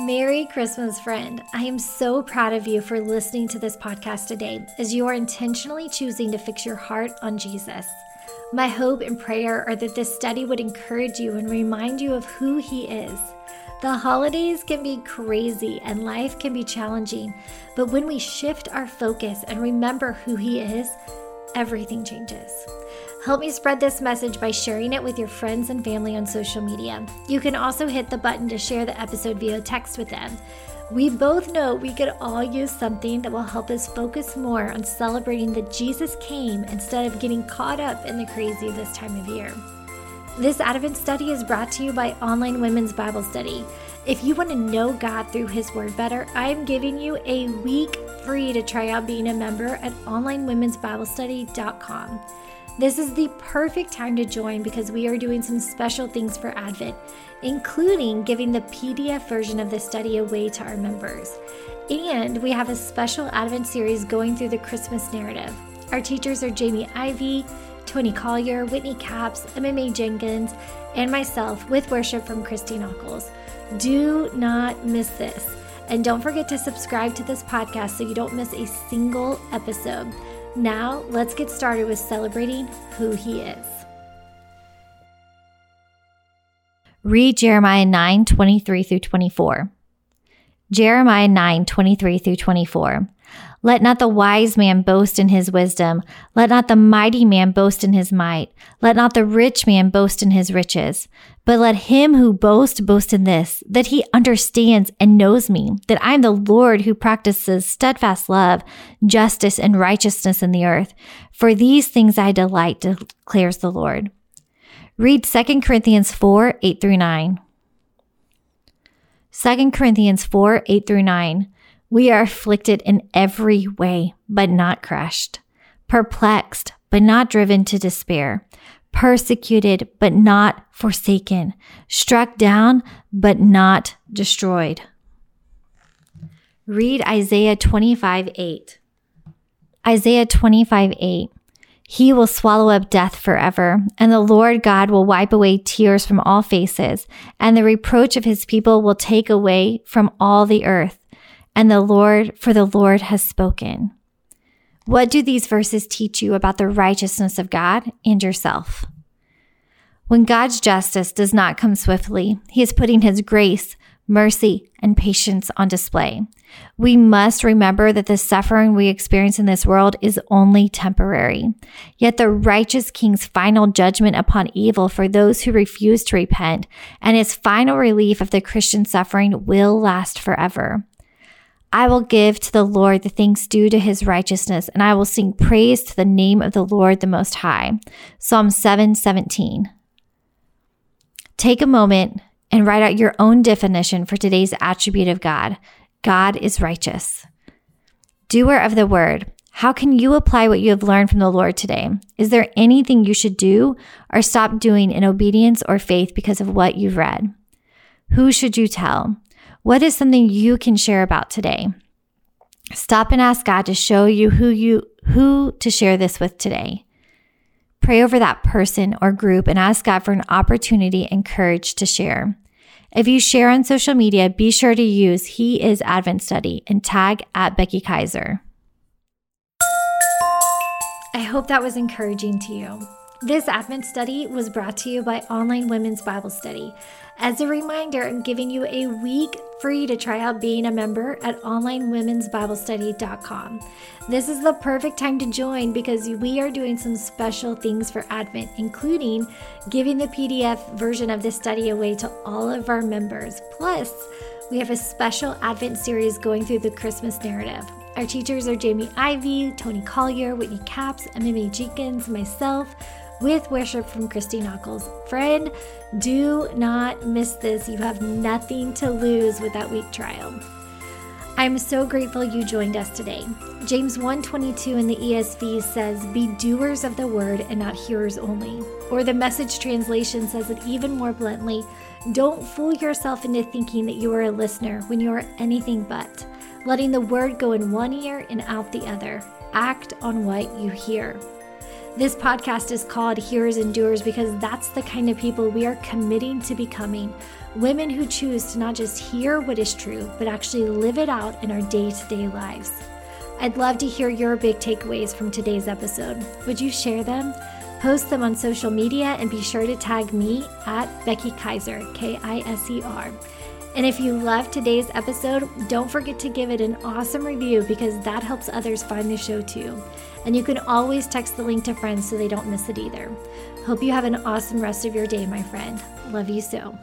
Merry Christmas, friend. I am so proud of you for listening to this podcast today as you are intentionally choosing to fix your heart on Jesus. My hope and prayer are that this study would encourage you and remind you of who He is. The holidays can be crazy and life can be challenging, but when we shift our focus and remember who He is, everything changes. Help me spread this message by sharing it with your friends and family on social media. You can also hit the button to share the episode via text with them. We both know we could all use something that will help us focus more on celebrating that Jesus came instead of getting caught up in the crazy this time of year. This Advent study is brought to you by Online Women's Bible Study. If you want to know God through His Word better, I am giving you a week free to try out being a member at onlinewomen'sbiblestudy.com. This is the perfect time to join because we are doing some special things for Advent, including giving the PDF version of the study away to our members. And we have a special Advent series going through the Christmas narrative. Our teachers are Jamie Ivey, Toni Collier, Whitney Capps, MMA Jenkins, and myself with worship from Christy Nockels. Do not miss this. And don't forget to subscribe to this podcast so you don't miss a single episode. Now, let's get started with celebrating who He is. Read Jeremiah 9 23 through 24. Jeremiah 9 23 through 24. Let not the wise man boast in his wisdom. Let not the mighty man boast in his might. Let not the rich man boast in his riches. But let him who boasts boast in this, that he understands and knows me, that I am the Lord who practices steadfast love, justice, and righteousness in the earth. For these things I delight, declares the Lord. Read 2 Corinthians 4 8 through 9. 2 Corinthians 4 8 through 9. We are afflicted in every way, but not crushed, perplexed, but not driven to despair, persecuted, but not forsaken, struck down, but not destroyed. Read Isaiah 25 8. Isaiah 25 8. He will swallow up death forever, and the Lord God will wipe away tears from all faces, and the reproach of his people will take away from all the earth and the Lord, for the Lord has spoken. What do these verses teach you about the righteousness of God and yourself? When God's justice does not come swiftly, He is putting His grace, mercy, and patience on display. We must remember that the suffering we experience in this world is only temporary. Yet the righteous King's final judgment upon evil for those who refuse to repent and his final relief of the Christian suffering will last forever. I will give to the Lord the things due to his righteousness, and I will sing praise to the name of the Lord the Most High. Psalm 7 17. Take a moment and write out your own definition for today's attribute of God God is righteous. Doer of the word, how can you apply what you have learned from the Lord today? Is there anything you should do or stop doing in obedience or faith because of what you've read? Who should you tell? What is something you can share about today? Stop and ask God to show you who you who to share this with today. Pray over that person or group and ask God for an opportunity and courage to share. If you share on social media, be sure to use He is Advent Study and tag at Becky Kiser. I hope that was encouraging to you. This Advent study was brought to you by Online Women's Bible Study. As a reminder, I'm giving you a week free to try out being a member at onlinewomen'sbiblestudy.com. This is the perfect time to join because we are doing some special things for Advent, including giving the PDF version of this study away to all of our members. Plus, we have a special Advent series going through the Christmas narrative. Our teachers are Jamie Ivey, Toni Collier, Whitney Capps, MMA Jenkins, myself with worship from Christy Nockels. Friend, do not miss this. You have nothing to lose with that week trial. I'm so grateful you joined us today. James 1:22 in the ESV says, "Be doers of the word and not hearers only." Or the message translation says it even more bluntly, "Don't fool yourself into thinking that you are a listener when you are anything but, letting the word go in one ear and out the other. Act on what you hear." This podcast is called Hearers and Doers because that's the kind of people we are committing to becoming. women who choose to not just hear what is true, but actually live it out in our day to day lives. I'd love to hear your big takeaways from today's episode. Would you share them? Post them on social media and be sure to tag me at Becky Kiser, K I S E R. And if you loved today's episode, don't forget to give it an awesome review because that helps others find the show too. And you can always text the link to friends so they don't miss it either. Hope you have an awesome rest of your day, my friend. Love you so.